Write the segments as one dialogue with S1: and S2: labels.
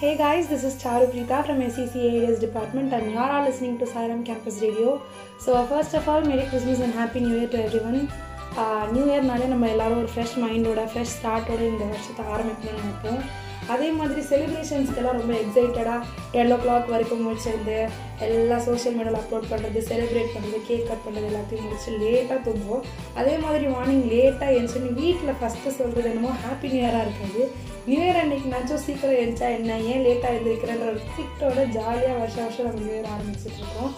S1: Hey guys, this is Charu Preeta from SCC AAS department and you are all listening to Siram Campus Radio. So first of all, Merry Christmas and Happy New Year to everyone. Uh, new இயர்னாலே நம்ம எல்லாரும் ஒரு fresh மைண்டோட fresh ஸ்டார்ட்டோட இந்த வருஷத்தை ஆரம்பிக்கணும்னு நினைப்போம் அதே மாதிரி செலிப்ரேஷன்ஸ்க்கெல்லாம் ரொம்ப எக்ஸைட்டடாக டுவெல் ஓ கிளாக் வரைக்கும் முடிச்சிருந்து எல்லா சோஷியல் மீடியாவில் அப்லோட் பண்ணுறது செலிப்ரேட் பண்ணுறது கேக் கட் பண்ணுறது எல்லாத்தையும் முடிச்சு லேட்டாக தூங்குவோம் அதே மாதிரி மார்னிங் லேட்டாக எழுந்துச்சு வீட்டில் ஃபஸ்ட்டு சொல்கிறது என்னமோ ஹாப்பி நியூ இயராக இருக்காது நியூ இயர் அன்னைக்குனாச்சும் சீக்கிரம் எழுந்தா என்ன? ஏன் லேட்டாக எழுந்திருக்கிறன்ற ஒரு சிக்டோட ஜாலியாக வருஷம் வருஷம் நம்ம நியூ இயர் ஆரம்பிச்சிட்டு இருக்கோம்.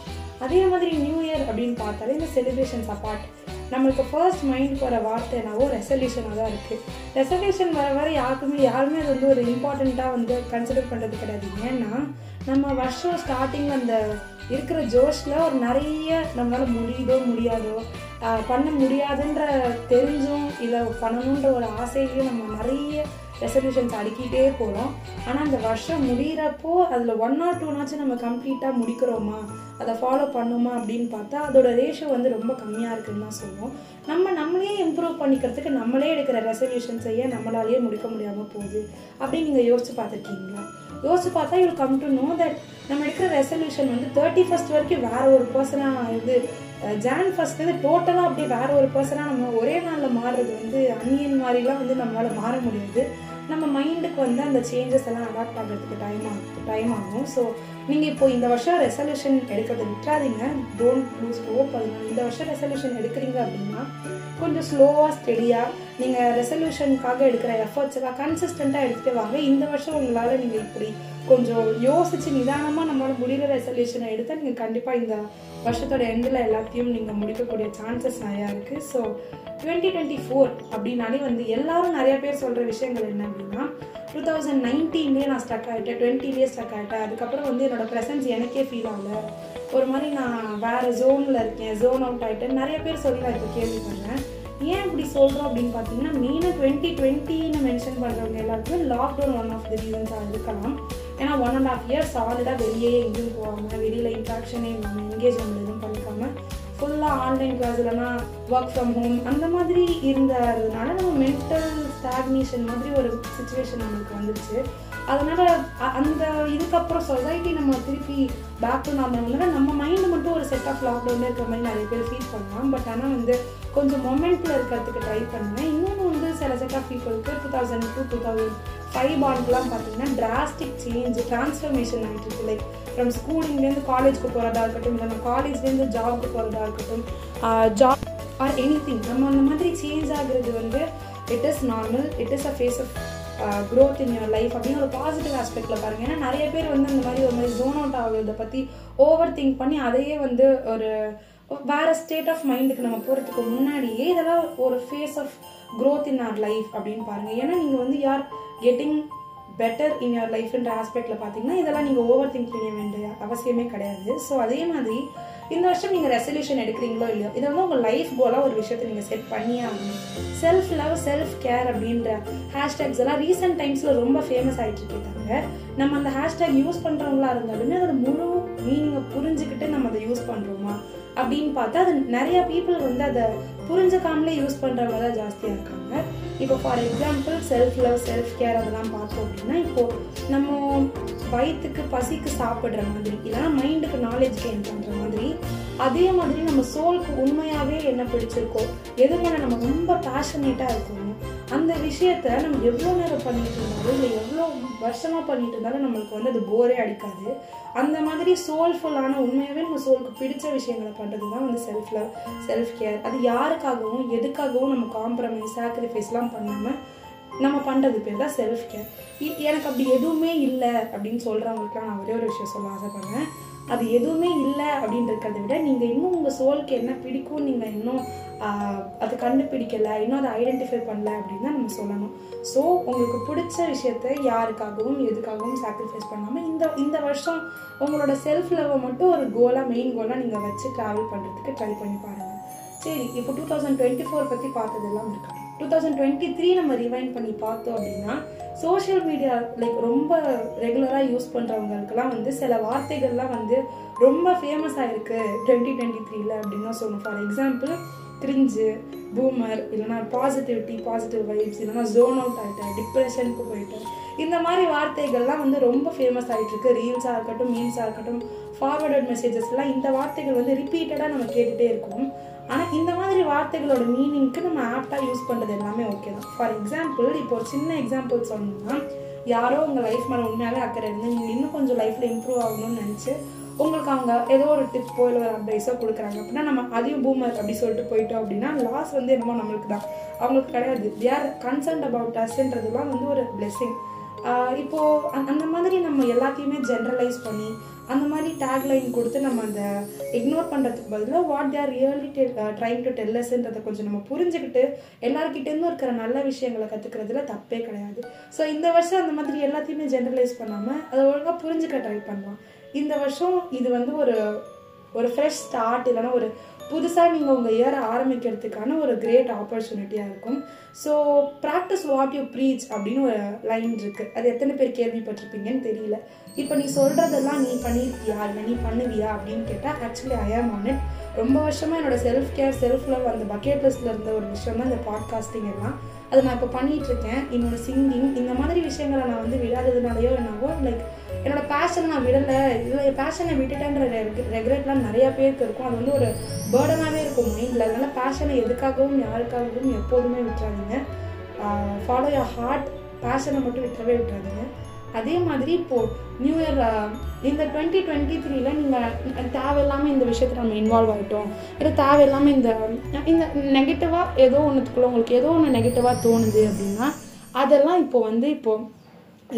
S1: அதே மாதிரி நியூ இயர் அப்படின்னு பார்த்தாலே இந்த செலிப்ரேஷன்ஸ் அப்பார்ட் நம்மளுக்கு ஃபர்ஸ்ட் மைண்டுக்கு வர வார்த்தை என்னவோ ரெசல்யூஷனாக தான் இருக்குது ரெசல்யூஷன் வர வர யாருக்குமே யாருமே அது வந்து ஒரு இம்பார்ட்டண்ட்டாக வந்து கன்சிடர் பண்ணுறது கிடையாது. ஏன்னா நம்ம வருஷம் ஸ்டார்டிங் அந்த இருக்கிற ஜோஷில் ஒரு நிறைய நம்மளால் முடியுதோ முடியாதோ பண்ண முடியாதுன்ற தெரிஞ்சும் இல்லை பண்ணணுன்ற ஒரு ஆசையிலையும் நம்ம நிறைய ரெசல்யூஷன்ஸ் அடுக்கிட்டே போகிறோம் ஆனால் அந்த வருஷம் முடிகிறப்போ அதில் ஒன் ஆர் டூனாச்சும் நம்ம கம்ப்ளீட்டாக முடிக்கிறோமா? அதை ஃபாலோ பண்ணுமா அப்படின்னு பார்த்தா அதோட ரேஷியோ வந்து ரொம்ப கம்மியாக இருக்குன்னு தான் சொல்லுவோம். நம்ம நம்மளே இம்ப்ரூவ் பண்ணிக்கிறதுக்கு நம்மளே எடுக்கிற ரெசல்யூஷன்ஸை ஏன் நம்மளாலேயே முடிக்க முடியாமல் போகுது. அப்படின்னு நீங்கள் யோசிச்சு பார்த்துருக்கீங்களா? யோசிச்சு பார்த்தா you come to know that நம்ம எடுக்கிற ரெசல்யூஷன் வந்து தேர்ட்டி ஃபஸ்ட் வரைக்கும் வேற ஒரு பர்சனாக இது ஜான் ஃபர்ஸ்ட்லேருந்து டோட்டலாக அப்படியே வேற ஒரு பர்சனாக நம்ம ஒரே நாளில் மாறுறது வந்து அன்னியன் மாதிரிலாம் வந்து நம்மளால் மாற முடியாது. நம்ம மைண்டுக்கு வந்து அந்த சேஞ்சஸ் எல்லாம் அடாப்ட் பண்ணுறதுக்கு டைம் ஆகும் டைம் ஆகும். ஸோ நீங்கள் இப்போ இந்த வருஷம் ரெசல்யூஷன் எடுக்கிறத விட்டுறாதீங்க. டோன்ட் லூஸ் ஹோப் அதனால இந்த வருஷம் ரெசல்யூஷன் எடுக்கிறீங்க அப்படின்னா கொஞ்சம் ஸ்லோவாக ஸ்டெடியாக நீங்கள் ரெசல்யூஷனுக்காக எடுக்கிற எஃபர்ட்ஸுக்காக கன்சிஸ்டண்ட்டாக எடுத்துகிட்டு வாங்க. இந்த வருஷம் உங்களால் நீங்கள் இப்படி கொஞ்சம் யோசித்து நிதானமாக நம்மளோட முடிகிற ரெசல்யூஷனை எடுத்தால் நீங்கள் கண்டிப்பாக இந்த வருஷத்தோட எண்டில் எல்லாத்தையும் நீங்கள் முடிக்கக்கூடிய சான்சஸ் நிறையா இருக்குது ஸோ டுவெண்ட்டி டுவெண்ட்டி ஃபோர் அப்படின்னாலே வந்து எல்லாரும் நிறைய பேர் சொல்கிற விஷயங்கள் என்ன அப்படின்னா டூ தௌசண்ட் நைன்டீன்லேயே நான் ஸ்டக் ஆகிட்டேன் டுவெண்ட்டிலேயே ஸ்டக் ஆகிட்டேன் அதுக்கப்புறம் வந்து என்னோட ப்ரெசன்ஸ் எனக்கே ஃபீல் ஆகல. ஒரு மாதிரி நான் வேறு ஜோனில் இருக்கேன். ஜோன் அவுட் ஆகிட்டேன் நிறைய பேர் சொல்லி நான் இப்போ கேள்விப்படுறேன் ஏன் இப்படி சொல்கிறோம் அப்படின்னு பார்த்தீங்கன்னா மெயினாக டுவெண்ட்டி டுவெண்ட்டின்னு மென்ஷன் பண்ணுறவங்க எல்லாருக்குமே லாக்டவுன் ஒன் ஆஃப் த ரீசன்ஸாக இருக்கலாம். ஏன்னா ஒன் அண்ட் ஆஃப் இயர்ஸ் சாலிடாக வெளியே எங்கேயும் போகாமல் வெளியில் இன்ட்ராக்ஷனே இல்லாமல் என்கேஜ்மெண்ட் எதுவும் பண்ணிக்காமல் ஃபுல்லாக ஆன்லைன் கிளாஸ் இல்லைனா ஒர்க் ஃப்ரம் ஹோம் அந்த மாதிரி இருந்ததுனால நம்ம மென்டல் ஸ்டாக்னேஷன் மாதிரி ஒரு சுச்சுவேஷன் நம்மளுக்கு வந்துருச்சு. அதனால் அந்த இதுக்கப்புறம் சொசைட்டி நம்ம திருப்பி பேக் டு நார்மல் நம்ம மைண்டு மட்டும் ஒரு செட் ஆஃப் லாக்டவுனில் இருக்கிற மாதிரி நிறைய பேர் ஃபீல் பண்ணலாம். பட் ஆனால் வந்து கொஞ்சம் மொமெண்ட்டில் இருக்கிறதுக்கு ட்ரை பண்ணுவேன். இன்னொன்று வந்து சில செட் ஆஃப் பீப்புளுக்கு two thousand two two thousand five பாண்ட்லாம் பார்த்தீங்கன்னா டிராஸ்டிக் சேஞ்ச் டிரான்ஸ்ஃபர்மேஷன் ஆகிட்டு இருக்கு. லைக் ஃப்ரம் ஸ்கூலிங்லேருந்து காலேஜ்க்கு போகிறதா இருக்கட்டும் இல்லை நம்ம காலேஜ்லேருந்து ஜாப்க்கு போகிறதா இருக்கட்டும் ஜாப் ஆர் எனி திங் நம்ம அந்த மாதிரி சேஞ்ச் ஆகுறது வந்து it is normal it is a phase of growth in your life அப்படின்னு ஒரு பாசிட்டிவ் ஆஸ்பெக்டில் பாருங்கள் ஏன்னா நிறைய பேர் வந்து அந்த மாதிரி ஒரு மாதிரி ஜோன் அவுட் ஆகுறதை பற்றி ஓவர் திங்க் பண்ணி அதையே வந்து ஒரு வேற ஸ்டேட் ஆஃப் மைண்டுக்கு நம்ம போகிறதுக்கு முன்னாடியே இதெல்லாம் ஒரு phase of growth in our life அப்படின்னு பாருங்கள் ஏன்னா நீங்கள் வந்து you're getting better in your லைஃப்ன்ற ஆஸ்பெக்டில் பார்த்தீங்கன்னா இதெல்லாம் நீங்கள் ஓவர் திங்க் பண்ண வேண்டிய அவசியமே கிடையாது. ஸோ அதே மாதிரி இந்த வருஷம் நீங்கள் ரெசல்யூஷன் எடுக்கிறீங்களோ இல்லையோ இதை வந்து உங்கள் லைஃப் கோலாக ஒரு விஷயத்தை நீங்கள் செட் பண்ணியே ஆகணும். செல்ஃப் லவ் செல்ஃப் கேர் அப்படின்ற ஹேஷ்டேக்ஸ் எல்லாம் ரீசெண்ட் டைம்ஸில் ரொம்ப ஃபேமஸ் ஆகிட்டு இருக்காங்க நம்ம அந்த ஹேஷ்டேக் யூஸ் பண்ணுறவங்களா இருந்தாலுமே அதோட முழு மீனிங்கை புரிஞ்சுக்கிட்டு நம்ம அதை யூஸ் பண்ணுறோமா அப்படின்னு பார்த்தா அது நிறைய பீப்புள் வந்து அதை புரிஞ்சுக்காமலே யூஸ் பண்ணுறவங்க தான் ஜாஸ்தியாக இருக்காங்க. இப்போ for example self love self care அதெல்லாம் பார்த்தோம் அப்படின்னா இப்போது நம்ம வயிற்றுக்கு பசிக்கு சாப்பிட்ற மாதிரி இல்லைனா மைண்டுக்கு நாலேஜ் கெயின் பண்ணுற மாதிரி அதே மாதிரி நம்ம சோலுக்கு உண்மையாகவே என்ன பிடிச்சிருக்கோ எது மேலே நம்ம ரொம்ப பேஷனேட்டாக இருக்கும் அந்த விஷயத்த நம்ம எவ்வளோ நேரம் பண்ணிட்டு இருந்தாலும் இல்லை எவ்வளோ வருஷமாக பண்ணிட்டு இருந்தாலும் நம்மளுக்கு வந்து அது போரே அடிக்காது. அந்த மாதிரி சோல்ஃபுல்லான உண்மையாகவே நம்ம சோலுக்கு பிடிச்ச விஷயங்களை பண்ணுறது தான் வந்து செல்ஃப் லவ் செல்ஃப் கேர் அது யாருக்காகவும் எதுக்காகவும் நம்ம காம்ப்ரமைஸ் சாக்ரிஃபைஸ்லாம் பண்ணாமல் நம்ம பண்ணுறது பேர் தான் செல்ஃப் கேர் எனக்கு அப்படி எதுவுமே இல்லை அப்படின்னு சொல்கிறவங்களுக்குலாம் நான் ஒரே ஒரு விஷயம் சொல்ல ஆசைப்படுறேன். அது எதுவுமே இல்லை அப்படின்றத இருக்கிறத விட நீங்கள் இன்னும் உங்கள் சோலுக்கு என்ன பிடிக்கும் நீங்கள் இன்னும் அது கண்டுபிடிக்கலை இன்னும் அதை ஐடென்டிஃபை பண்ணல அப்படின்னு தான் நம்ம சொல்லணும். ஸோ உங்களுக்கு பிடிச்ச விஷயத்த யாருக்காகவும் எதுக்காகவும் சாக்ரிஃபைஸ் பண்ணாமல் இந்த இந்த வருஷம் உங்களோட செல்ஃப் லவ்வை மட்டும் ஒரு கோலாக மெயின் கோலாக நீங்கள் வச்சு ட்ராவல் பண்ணுறதுக்கு ட்ரை பண்ணி பாருங்கள் சரி இப்போ டூ தௌசண்ட் டுவெண்ட்டி ஃபோர் பற்றி பார்த்ததெல்லாம் இருக்காங்க டூ தௌசண்ட் டுவெண்ட்டி த்ரீ நம்ம ரிவைண்ட் பண்ணி பார்த்தோம் அப்படின்னா சோஷியல் மீடியா லைக் ரொம்ப ரெகுலராக யூஸ் பண்ணுறவங்களுக்குலாம் வந்து சில வார்த்தைகள்லாம் வந்து ரொம்ப ஃபேமஸ் ஆயிருக்கு டுவெண்ட்டி டுவெண்ட்டி த்ரீல அப்படின்னு தான் சொல்லணும். ஃபார் எக்ஸாம்பிள் கிரிஞ்சு பூமர் இல்லைனா பாசிட்டிவிட்டி பாசிட்டிவ் வைப்ஸ் இல்லைனா ஜோன் அவுட் ஆகிட்டேன் டிப்ரெஷனுக்கு போயிட்டேன். இந்த மாதிரி வார்த்தைகள்லாம் வந்து ரொம்ப ஃபேமஸ் ஆகிட்டு இருக்கு ரீல்ஸாக இருக்கட்டும் மீல்ஸாக இருக்கட்டும் ஃபார்வர்டட் மெசேஜஸ்லாம் இந்த வார்த்தைகள் வந்து ரிப்பீட்டடாக நம்ம கேட்டுகிட்டே இருக்கோம். ஆனால் இந்த மாதிரி வார்த்தைகளோட மீனிங்க்கு நம்ம ஆப்டாக யூஸ் பண்ணுறது எல்லாமே ஓகே தான். ஃபார் எக்ஸாம்பிள் இப்போ ஒரு சின்ன எக்ஸாம்பிள் சொல்லணும்னா யாரோ உங்கள் லைஃப் மேலே உண்மையாகவே அக்கறை இருந்து நீங்கள் இன்னும் கொஞ்சம் லைஃப்பில் இம்ப்ரூவ் ஆகணும்னு நினச்சி உங்களுக்கு அவங்க ஏதோ ஒரு டிப்போ இல்லை ஒரு அட்வைஸோ கொடுக்குறாங்க அப்படின்னா நம்ம அதையும் பூமர் அப்படி சொல்லிட்டு போயிட்டோம் அப்படின்னா லாஸ் வந்து என்னமோ நம்மளுக்கு தான். அவங்களுக்கு கிடையாது. தி ஆர் கன்சர்ன்ட் அபவுட் அஸ்ன்றதுலாம் வந்து ஒரு பிளெஸ்ஸிங் இப்போது அந்த மாதிரி நம்ம எல்லாத்தையுமே ஜென்ரலைஸ் பண்ணி அந்த மாதிரி டேக்லைன் கொடுத்து நம்ம அந்த இக்னோர் பண்ணுறதுக்கு பதிலாக what they're really trying to டெல்லஸ்ன்றதை கொஞ்சம் நம்ம புரிஞ்சுக்கிட்டு எல்லாருக்கிட்டேருந்து இருக்கிற நல்ல விஷயங்களை கற்றுக்கிறதுல தப்பே கிடையாது. ஸோ இந்த வருஷம் அந்த மாதிரி எல்லாத்தையுமே ஜென்ரலைஸ் பண்ணாமல் அதை ஒழுங்காக புரிஞ்சுக்க ட்ரை பண்ணலாம். இந்த வருஷம் இது வந்து ஒரு ஒரு ஃப்ரெஷ் ஸ்டார்ட் இல்லைன்னா ஒரு புதுசாக நீங்கள் உங்கள் இயரை ஆரம்பிக்கிறதுக்கான ஒரு கிரேட் ஆப்பர்ச்சுனிட்டியாக இருக்கும். So practice what you preach அப்படின்னு ஒரு லைன் இருக்குது அது எத்தனை பேர் கேள்விப்பட்டிருப்பீங்கன்னு தெரியல. இப்போ நீ சொல்கிறதெல்லாம் நீ பண்ணியிருக்கியா இல்லை நீ பண்ணுவியா? அப்படின்னு கேட்டால் ஆக்சுவலி ஐ ஆம் ஆன் இட் ரொம்ப வருஷமாக என்னோட செல்ஃப் கேர் செல்ஃப் லவ் அந்த பக்கெட் லிஸ்ட்டில் இருந்த ஒரு விஷயம் தான் இந்த பாட்காஸ்டிங் எல்லாம். அதை நான் இப்போ பண்ணிகிட்டு இருக்கேன். என்னோட சிங்கிங் இந்த மாதிரி விஷயங்களை நான் வந்து விழாததுனாலையோ என்னவோ லைக் என்னோட பேஷன் நான் விடலை. இல்லை பேஷனை விட்டுட்டேன்ற ரெக்ரெட்லாம் நிறைய பேருக்கு இருக்கும். அது வந்து ஒரு பேர்டனாகவே இருக்கும் மைண்டில் அதனால பேஷனை எதுக்காகவும் யாருக்காகவும் எப்போதுமே விட்டுறாதீங்க. ஃபாலோ யர் ஹார்ட் பேஷனை மட்டும் விட்டுறவே விட்டுறாதீங்க. அதே மாதிரி இப்போது நியூ இயர் இந்த டுவெண்ட்டி டுவெண்ட்டி த்ரீல நீங்கள் தேவையில்லாமல் இந்த விஷயத்தில் நம்ம இன்வால்வ் ஆகிட்டோம் இல்லை தேவையில்லாமல் இந்த இந்த நெகட்டிவாக ஏதோ ஒன்றுத்துக்குள்ளே உங்களுக்கு ஏதோ ஒன்று நெகட்டிவாக தோணுது அப்படின்னா அதெல்லாம் இப்போ வந்து இப்போது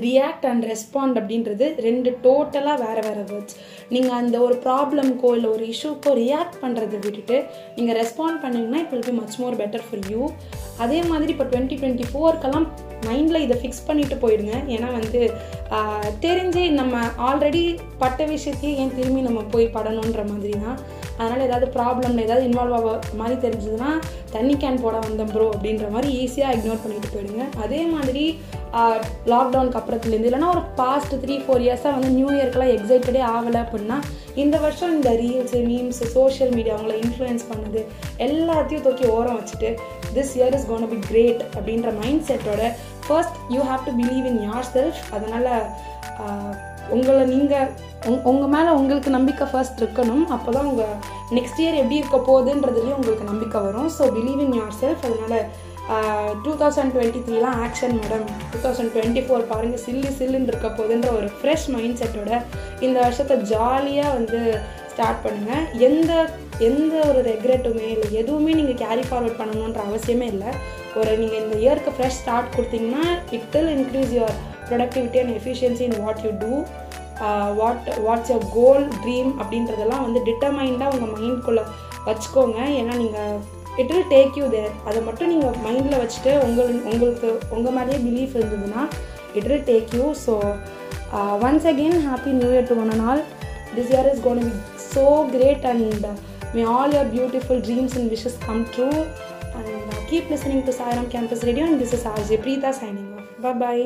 S1: ரியாக்ட் அண்ட் ரெஸ்பாண்ட் அப்படின்றது ரெண்டு டோட்டலாக வேறு வேறு வேர்ட்ஸ் நீங்கள் அந்த ஒரு ப்ராப்ளம்க்கோ இல்லை ஒரு இஷ்யூக்கோ ரியாக்ட் பண்ணுறதை விட்டுட்டு நீங்கள் ரெஸ்பாண்ட் பண்ணிங்கன்னா it will be much more better for you அதே மாதிரி இப்போ டுவெண்ட்டி டுவெண்ட்டி ஃபோர்க்கெல்லாம் மைண்டில் இதை ஃபிக்ஸ் பண்ணிட்டு போயிடுங்க. ஏன்னா வந்து தெரிஞ்சு நம்ம ஆல்ரெடி பட்ட விஷயத்தையே ஏன் திரும்பி நம்ம போய் படணுன்ற மாதிரி தான். அதனால் ஏதாவது ப்ராப்ளமில் ஏதாவது இன்வால்வ் ஆக மாதிரி தெரிஞ்சதுன்னா தண்ணி கேன் போட வந்தோம் ப்ரோ அப்படின்ற மாதிரி ஈஸியாக இக்னோர் பண்ணிட்டு போயிடுங்க. அதே மாதிரி லாக்டவுனுக்கு அப்புறத்துலேருந்து இல்லைனா ஒரு பாஸ்ட் த்ரீ ஃபோர் இயர்ஸாக வந்து நியூ இயர்க்கெலாம் எக்ஸைட்டடே ஆகலை அப்படின்னா இந்த வருஷம் இந்த ரீல்ஸு மீம்ஸ் சோஷியல் மீடியா அவங்கள இன்ஃப்ளூயன்ஸ் பண்ணுது எல்லாத்தையும் தூக்கி ஓரம் வச்சுட்டு this year is gonna be great அப்படின்ற மைண்ட் செட்டோட first you have to believe in yourself அதனால் உங்களை நீங்கள் உங் உங்கள் மேலே உங்களுக்கு நம்பிக்கை ஃபர்ஸ்ட் இருக்கணும். அப்போ தான் உங்கள் நெக்ஸ்ட் இயர் எப்படி இருக்க போகுதுன்றதுலேயும் உங்களுக்கு நம்பிக்கை வரும். So believe in yourself அதனால் two thousand twenty த்ரீலாம் action madam two thousand twenty four பாருங்கள் சில்லு சில்லுன்னு இருக்க போதுன்ற ஒரு ஃப்ரெஷ் மைண்ட் செட்டோட இந்த வருஷத்தை ஜாலியாக வந்து ஸ்டார்ட் பண்ணுங்கள் எந்த எந்த ஒரு ரெக்ரெட்டுமே இல்லை. எதுவுமே நீங்கள் கேரி ஃபார்வர்ட் பண்ணணுன்ற அவசியமே இல்லை. ஒரு நீங்கள் இந்த இயர்க்கு ஃப்ரெஷ் ஸ்டார்ட் கொடுத்தீங்கன்னா it will increase your productivity and efficiency in what you do what what's your goal dream அப்படின்றதெல்லாம் வந்து டிட்டர்மைண்டாக உங்கள் மைண்ட்குள்ளே வச்சுக்கோங்க. ஏன்னா நீங்கள் it will take you there அதை மட்டும் நீங்கள் மைண்டில் வச்சுட்டு உங்கள் உங்களுக்கு உங்கள் மாதிரியே பிலீஃப் இருந்ததுன்னா it will take you so once again happy new year to one all this year is gonna be so great and may all your beautiful dreams and wishes come true and keep listening to Sairam campus radio and this is RJ Preetha signing off bye